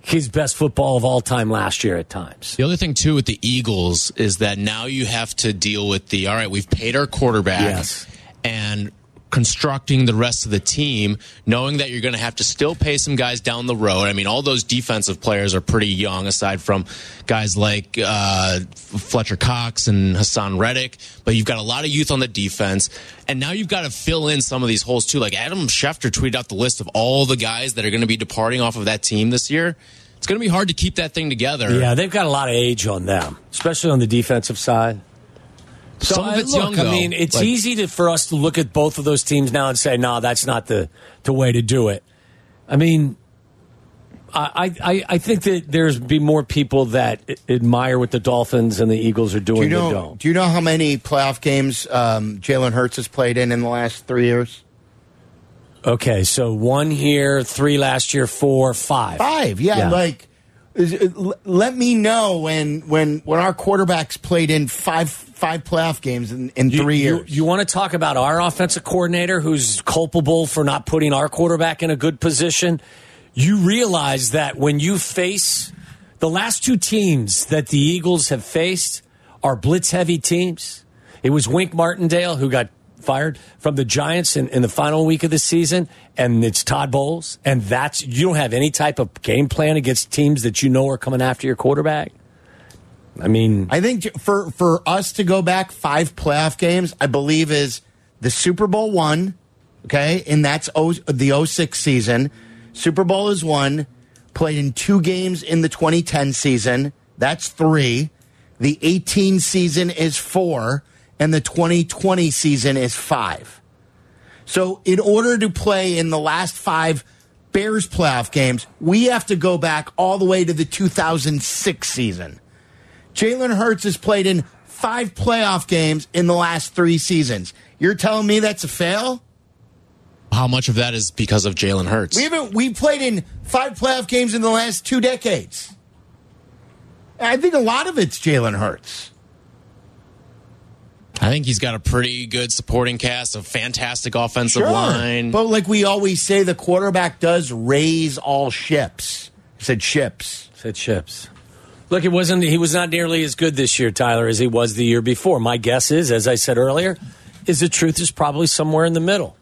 his best football of all time last year at times. The other thing too with the Eagles is that now you have to deal with the all right, we've paid our quarterback Yes. and constructing the rest of the team, knowing that you're going to have to still pay some guys down the road. I mean, all those defensive players are pretty young, aside from guys like uh, Fletcher Cox and Haason Reddick. But you've got a lot of youth on the defense, and now you've got to fill in some of these holes too. Like Adam Schefter tweeted out the list of all the guys that are going to be departing off of that team this year. It's going to be hard to keep that thing together. Yeah, they've got a lot of age on them, especially on the defensive side. So Some of I- it's look, young, I mean, it's Like- easy to, for us to look at both of those teams now and say, "No, that's not the the way to do it." I mean, I I, I think that there's be more people that admire what the Dolphins and the Eagles are doing Do you than know? don't. Do you know how many playoff games um, Jalen Hurts has played in in the last three years? Okay, so one here, three last year, four, five. Five, yeah. Yeah. Like, is, it- l- let me know when when when our quarterbacks played in five five playoff games in, in You- three you- years. You, want to talk about our offensive coordinator who's culpable for not putting our quarterback in a good position? You realize that when you face the last two teams that the Eagles have faced are blitz heavy teams. It was Wink Martindale who got fired from the Giants in, in the final week of the season, and it's Todd Bowles. And that's you don't have any type of game plan against teams that you know are coming after your quarterback. I mean, I think for for us to go back five playoff games, I believe is the Super Bowl one, okay, and that's o, the 06 season. Super Bowl is one. Played in two games in the 2010 season. That's three. The 18 season is four, and the 2020 season is five. So, in order to play in the last five Bears playoff games, we have to go back all the way to the 2006 season. Jalen Hurts has played in five playoff games in the last three seasons. You're telling me that's a fail? How much of that is because of Jalen Hurts? We haven't. We played in five playoff games in the last two decades. I think a lot of it's Jalen Hurts. I think he's got a pretty good supporting cast, a fantastic offensive line. but like we always say, the quarterback does raise all ships. I said ships. Said chips. Look, it wasn't. He was not nearly as good this year, Tyler, as he was the year before. My guess is, as I said earlier, is the truth is probably somewhere in the middle.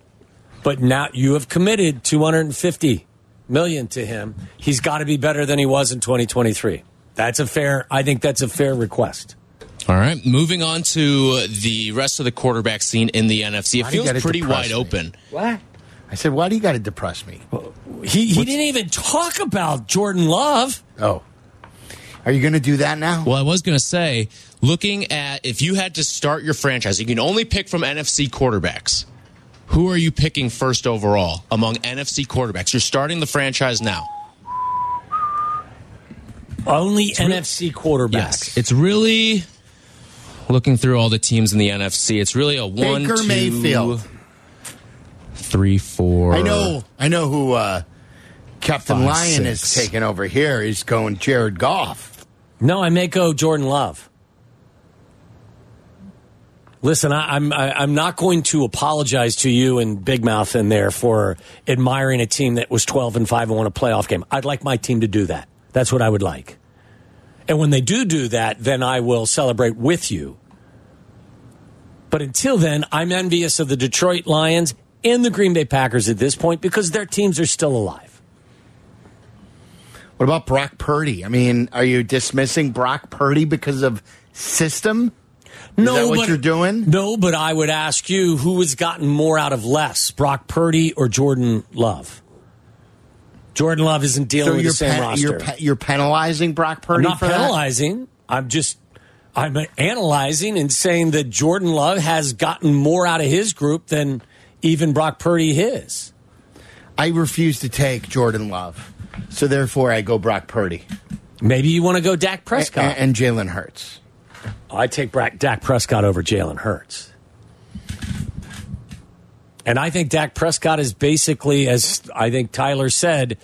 But now you have committed two hundred and fifty million to him. He's got to be better than he was in twenty twenty three. That's a fair. I think that's a fair request. All right, moving on to the rest of the quarterback scene in the NFC. It Why feels pretty wide me? open. What? I said, why do you got to depress me? He he didn't even talk about Jordan Love. Oh, are you going to do that now? Well, I was going to say, looking at if you had to start your franchise, you can only pick from NFC quarterbacks. Who are you picking first overall among NFC quarterbacks? You're starting the franchise now. Only NFC quarterbacks. Yes, it's really looking through all the teams in the NFC. It's really a one, Baker two, Mayfield. three, four. I know. I know who uh, Captain Five, Lion six. is taking over here. He's going Jared Goff. No, I may go Jordan Love. Listen, I, I'm I, I'm not going to apologize to you and Big Mouth in there for admiring a team that was 12 and five and won a playoff game. I'd like my team to do that. That's what I would like. And when they do do that, then I will celebrate with you. But until then, I'm envious of the Detroit Lions and the Green Bay Packers at this point because their teams are still alive. What about Brock Purdy? I mean, are you dismissing Brock Purdy because of system? Is that what but, you're doing? No, but I would ask you who has gotten more out of less, Brock Purdy or Jordan Love? Jordan Love isn't dealing with you're, the same pe- roster. you're, pe- you're penalizing Brock I'm Purdy not for that? penalizing. I'm just I'm analyzing and saying that Jordan Love has gotten more out of his group than even Brock Purdy his. I refuse to take Jordan Love, so therefore I go Brock Purdy Maybe you want to go Dak Prescott. and, and Jalen Hurts. I take Bra- Dak Prescott over Jalen Hurts. And I think Dak Prescott is basically, as I think Tyler said,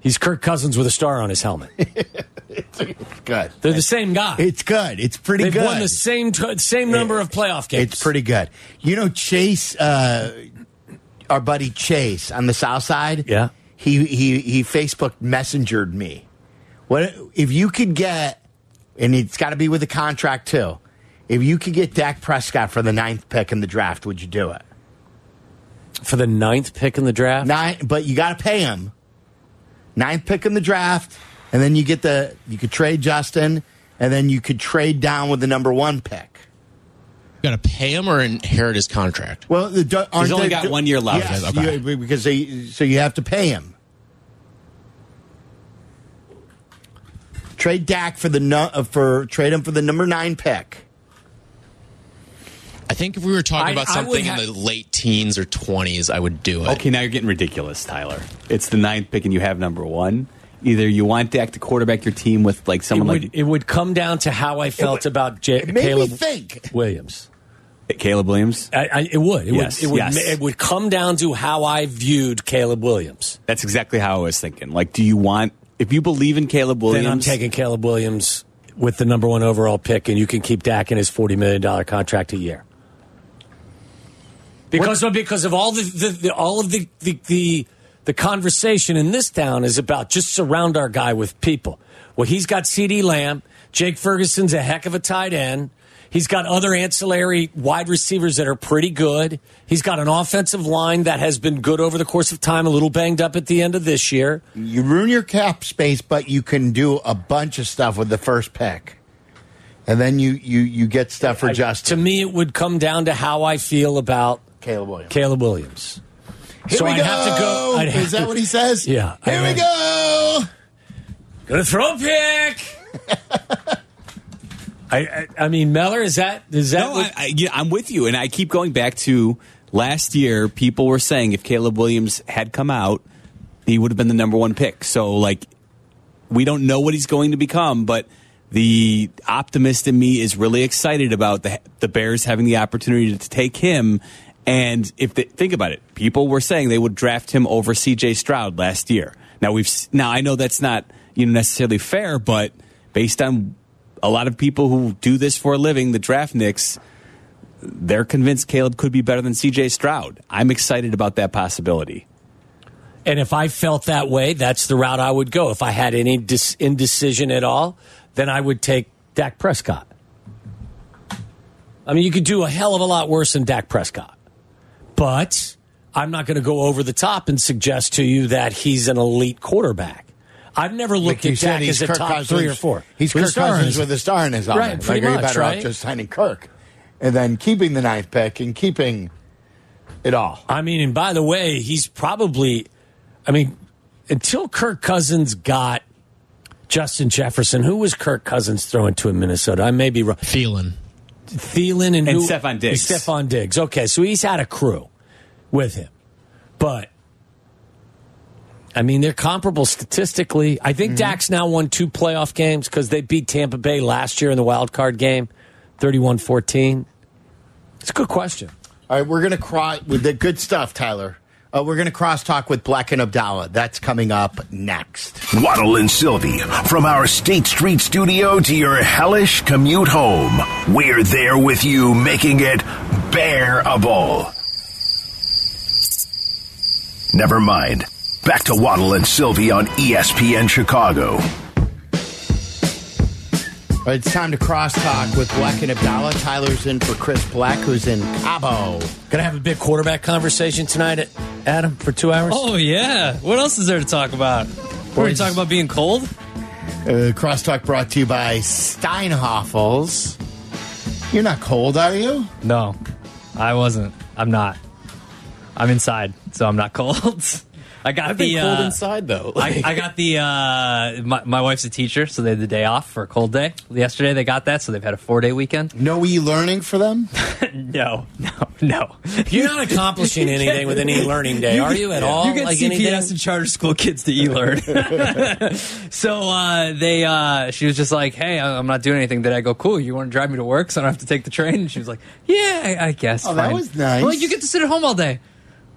he's Kirk Cousins with a star on his helmet. Good. They're the same guy. It's good. It's pretty They've good. won the same t- same number of playoff games. It's pretty good. You know, Chase, uh, our buddy Chase on the South Side. Yeah. He he he Facebook messengered me. What if you could get, and it's got to be with a contract too. If you could get Dak Prescott for the ninth pick in the draft, would you do it? for the ninth pick in the draft. Nine, but you got to pay him. Ninth pick in the draft, and then you get the you could trade Justin, and then you could trade down with the number one pick. You got to pay him or inherit his contract. Well, the, do- aren't only they- got one year left. Yes, Okay. you- because they so you have to pay him. Trade Dak for the nu- uh, for trade him for the number nine pick. I think if we were talking I- about something ha- in the late teens or 20s, I would do it. Okay, now you're getting ridiculous, Tyler. It's the ninth pick and you have number one. Either you want Dak to quarterback your team with like It someone would, like it would come down to how I felt would- about J- It Caleb me think. Williams. Caleb Williams. I, I, it would. It Yes, would. It would, yes. it would come down to how I viewed Caleb Williams. That's exactly how I was thinking. Like, do you want if you believe in Caleb Williams? Then I'm taking Caleb Williams with the number one overall pick, and you can keep Dak in his forty million dollar contract a year. Because of, because of all the, the, the all of the, the the the conversation in this town is about just surround our guy with people. Well, he's got CeeDee Lamb, Jake Ferguson's a heck of a tight end. He's got other ancillary wide receivers that are pretty good. He's got an offensive line that has been good over the course of time, a little banged up at the end of this year. You ruin your cap space, but you can do a bunch of stuff with the first pick, and then you you you get stuff for I- Justin. To me, it would come down to how I feel about Caleb Williams. Caleb Williams. Here so we I'd go. have to go. I'd Is that to- what he says? Yeah. Here we I'd- go. Gonna throw a pick. I, I I mean Meller is that is that No, what- I, I, yeah, I'm with you, and I keep going back to last year. People were saying if Caleb Williams had come out, he would have been the number one pick. So, like, we don't know what he's going to become, but the optimist in me is really excited about the the Bears having the opportunity to take him. And if they think about it, people were saying they would draft him over C.J. Stroud last year. Now we've now I know that's not you know necessarily fair, but based on a lot of people who do this for a living, the draftniks, they're convinced Caleb could be better than C.J. Stroud. I'm excited about that possibility. and if I felt that way, that's the route I would go. If I had any dis- indecision at all, then I would take Dak Prescott. I mean, you could do a hell of a lot worse than Dak Prescott, but I'm not going to go over the top and suggest to you that he's an elite quarterback. I've never looked Like you at said, Dak he's as a Kirk top Cousins. three or four. He's With a Kirk star Cousins with a star in his eye. Right, pretty like, are you much, better right? off just signing Kirk and then keeping the ninth pick and keeping it all. I mean, and by the way, he's probably, I mean, until Kirk Cousins got Justin Jefferson, who was Kirk Cousins throwing to in Minnesota? I may be wrong. Thielen. Thielen and, And who? Stefon Diggs. Stefon Diggs. Okay, so he's had a crew with him. But, I mean, they're comparable statistically. I think Dak's now won two playoff games because they beat Tampa Bay last year in the wild card game, 31 14. It's a good question. All right, we're gonna cry with the good stuff, Tyler. Uh, we're going to crosstalk with Black and Abdallah. That's coming up next. Waddle and Silvy, from our State Street studio to your hellish commute home. We're there with you, making it bearable. Never mind. Back to Waddle and Silvy on ESPN Chicago. All right, it's time to crosstalk with Black and Abdallah. Tyler's in for Chris Black, who's in Cabo. Gonna have a big quarterback conversation tonight, Adam, for two hours. Oh yeah. What else is there to talk about? We're going to talk about being cold. Uh, crosstalk brought to you by Steinhafels. You're not cold, are you? No, I wasn't. I'm not. I'm inside, so I'm not cold. I got I've the been cold uh, inside though. I, Like- I got the uh, my, my wife's a teacher, so they had the day off for a cold day. Yesterday they got that, so they've had a four day weekend. No e-learning for them? no, no, no. You're not accomplishing anything with an e-learning day, are you at all? You get like CPS anything? and charter school kids to e-learn. so uh, they, uh, she was just like, "Hey, I- I'm not doing anything." Did I go? Cool. You want to drive me to work so I don't have to take the train? And she was like, "Yeah, I, I guess." Oh, that was nice. I'm like, you get to sit at home all day.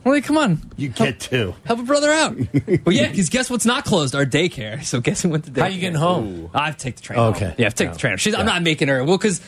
I'm come on, You get to. help a brother out. well, yeah, because guess what's not closed? Our daycare. So guess who went to daycare? How are you getting home? I have to take the train. Okay. home. Yeah, I have to take the train. She's, I'm not making her. Well, because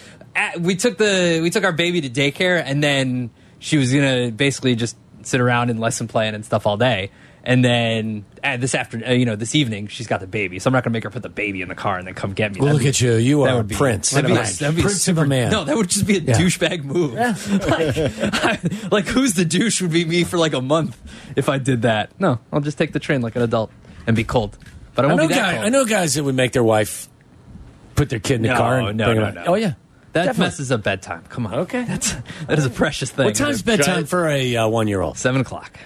we took the we took our baby to daycare, and then she was gonna basically just sit around and lesson plan and stuff all day. And then uh, this afternoon, uh, you know, this evening, she's got the baby, so I'm not gonna make her put the baby in the car and then come get me. Well, That'd look be- at you. You are a be- prince. That'd be, Right. that'd be Prince of a super- man. No, that would just be a Yeah. douchebag move. like, like, who's the douche would be me for like a month if I did that. No, I'll just take the train like an adult and be cold. But I I know, be that guy, cold. I know guys that would make their wife put their kid in the No, car and no, bring no, out. no. Oh yeah. That Definitely. messes up bedtime. Come on. Okay. That's that is a precious thing. What time's bedtime for a uh, one-year-old? Seven o'clock.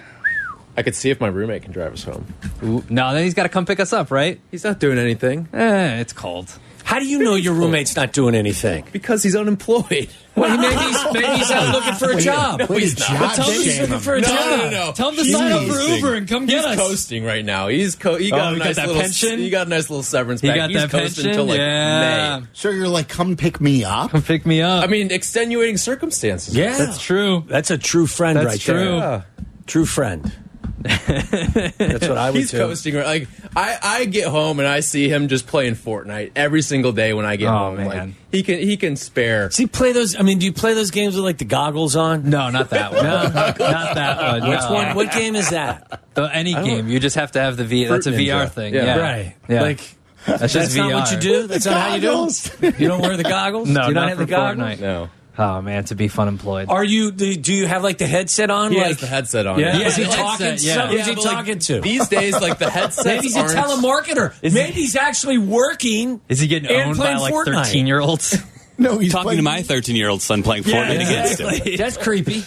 I could see if my roommate can drive us home. Ooh, no, then he's got to come pick us up, right? He's not doing anything Eh, it's cold. How do you know your roommate's not doing anything? because he's unemployed. Well, maybe he's, maybe he's out looking for a job. Way to he's not. job But tell him he's looking for a No, job. no, no, no. Tell him to He's sign up for. Uber and come get He's get us. He's coasting right now. He's co- he Oh, got he a got nice that little pension? he got a nice little severance He pack. got He's that pension. until like yeah. May. So you're like, come pick me up? Come pick me up. I mean, extenuating circumstances. Yeah, that's true. That's a true friend That's right true. there. True friend. That's what I would He's do. coasting. Like I, I get home and I see him just playing Fortnite every single day when I get Oh, home. man. Like he can he can spare. Does he play those? I mean, do you play those games with like the goggles on? No, not that one. no, not that one. Which one? What game is that? The- any game, you just have to have the V. That's a Fruit VR Ninja. thing. Yeah. Yeah, Right. Yeah. Like that's just that's VR. not what you do. That's not how you do. It? You don't wear the goggles. No, do you not, not have for the goggles. Fortnite. No, Oh man, to be fun employed. Are you? Do, do you have like the headset on? he like, has the headset on. Yeah. Yeah, Is he talking? headset, yeah. Who's he but, like, talking to? These days, like the headset. Maybe he's a telemarketer. Is he- Maybe he's actually working. Is he getting and owned by like thirteen year olds? No, he's Talking to my 13 year old son playing Fortnite against him. That's creepy.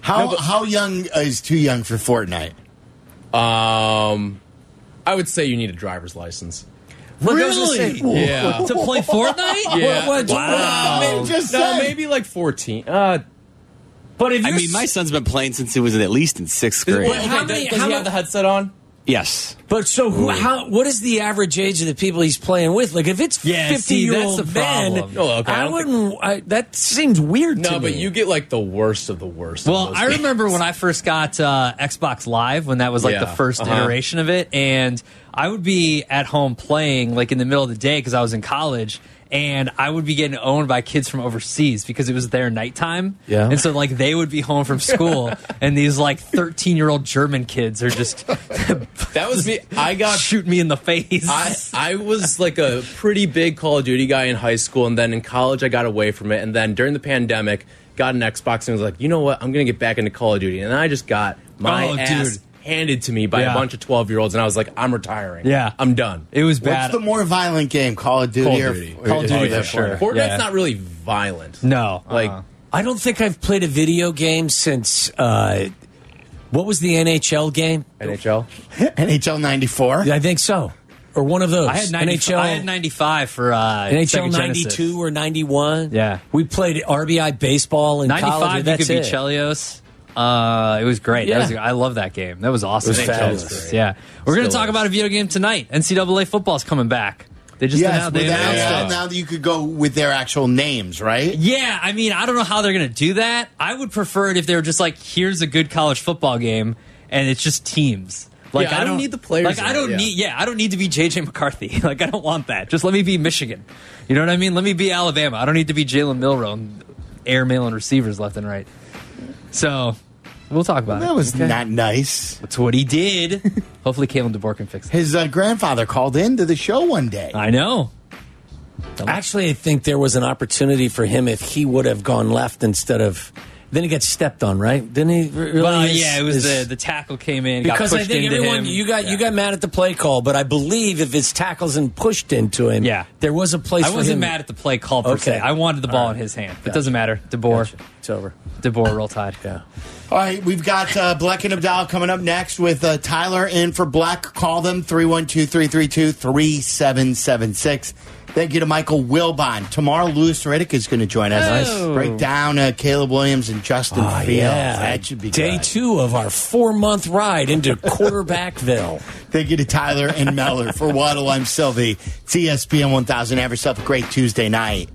How how young is too young for Fortnite? Um, I would say you need a driver's license. Look, I was gonna Really? say- Yeah. to play Fortnite? Yeah. What- what- Wow. Maybe just No, say. maybe like fourteen. Uh, But if I you're mean, my son's been playing since he was at least in sixth grade. But how many- does how he mu- have the headset on? Yes. But so who, how? What is the average age of the people he's playing with? Like if it's Yeah, fifty see, year that's old the men. Oh, okay, I I don't think- wouldn't. I, that seems weird to No, me. but you get like the worst of the worst. Well, I games. remember when I first got uh, Xbox Live when that was like Yeah, the 1st uh-huh. iteration of it, and I would be at home playing like in the middle of the day because I was in college, and I would be getting owned by kids from overseas because it was their nighttime. Yeah. and so like they would be home from school, and these like thirteen year old German kids are just that was me. I got shoot me in the face. I, I was like a pretty big Call of Duty guy in high school, and then in college I got away from it, and then during the pandemic got an Xbox and was like, you know what, I'm gonna get back into Call of Duty, and I just got my Oh, ass dude. Handed to me by Yeah. a bunch of 12 year olds, and I was like, I'm retiring. Yeah. I'm done. it was What's the more violent game, Call of Duty Call of Duty. or- Call of Duty oh, for yeah, sure. Fortnite's Yeah. not really violent. no, Like, uh-uh. I don't think I've played a video game since. Uh, what was the NHL game? NHL. NHL '94. I think so, or one of those. I had 90, NHL. I had ninety five for uh, NHL Sega Genesis. '92 or '91. Yeah. we played RBI baseball in college. 95 you could be it. Chelios. Uh, it was great. Yeah. That was, I love that game. That was awesome. It was fabulous. Yeah. We're going to talk is. about a video game tonight. NCAA football's coming back. They just yes, announced, they announced Amstel, it. now that you could go with their actual names, right? Yeah, I mean, I don't know how they're going to do that. I would prefer it if they were just like, here's a good college football game, and it's just teams. Like Yeah, I don't need the players Like I don't yeah. need. Yeah, I don't need to be JJ McCarthy. Like I don't want that. Just let me be Michigan. You know what I mean? Let me be Alabama. I don't need to be Jalen Milroe and airmailing receivers left and right. So we'll talk about it. That was okay? not nice. That's what he did. Hopefully, Kalen DeBoer can fix it. His uh, grandfather called in to the show one day. I know. Actually, I think there was an opportunity for him if he would have gone left instead of. Then he gets stepped on, right? Didn't he? Really well, his- yeah, it was his- the the tackle came in because got I pushed think into everyone him. you got you got mad at the play call, but I believe if his tackles and pushed into him, Yeah. there was a place. I for wasn't him. mad at the play call per Okay. se. I wanted the ball All in his hand. It doesn't matter. DeBoer, Gotcha. It's over. DeBoer, roll tide. Yeah. All right, we've got uh, Black and Abdal coming up next with uh, Tyler in for Black. Call them 312 332 3776. Thank you to Michael Wilbon. Tomorrow, Louis Riddick is going to join us. Nice. Break down uh, Caleb Williams and Justin Oh, Fields. yeah. That should be Day good. two of our four month ride into quarterbackville. Thank you to Tyler and Meller for Waddle. I'm Silvy. It's ESPN 1000. Have yourself a great Tuesday night.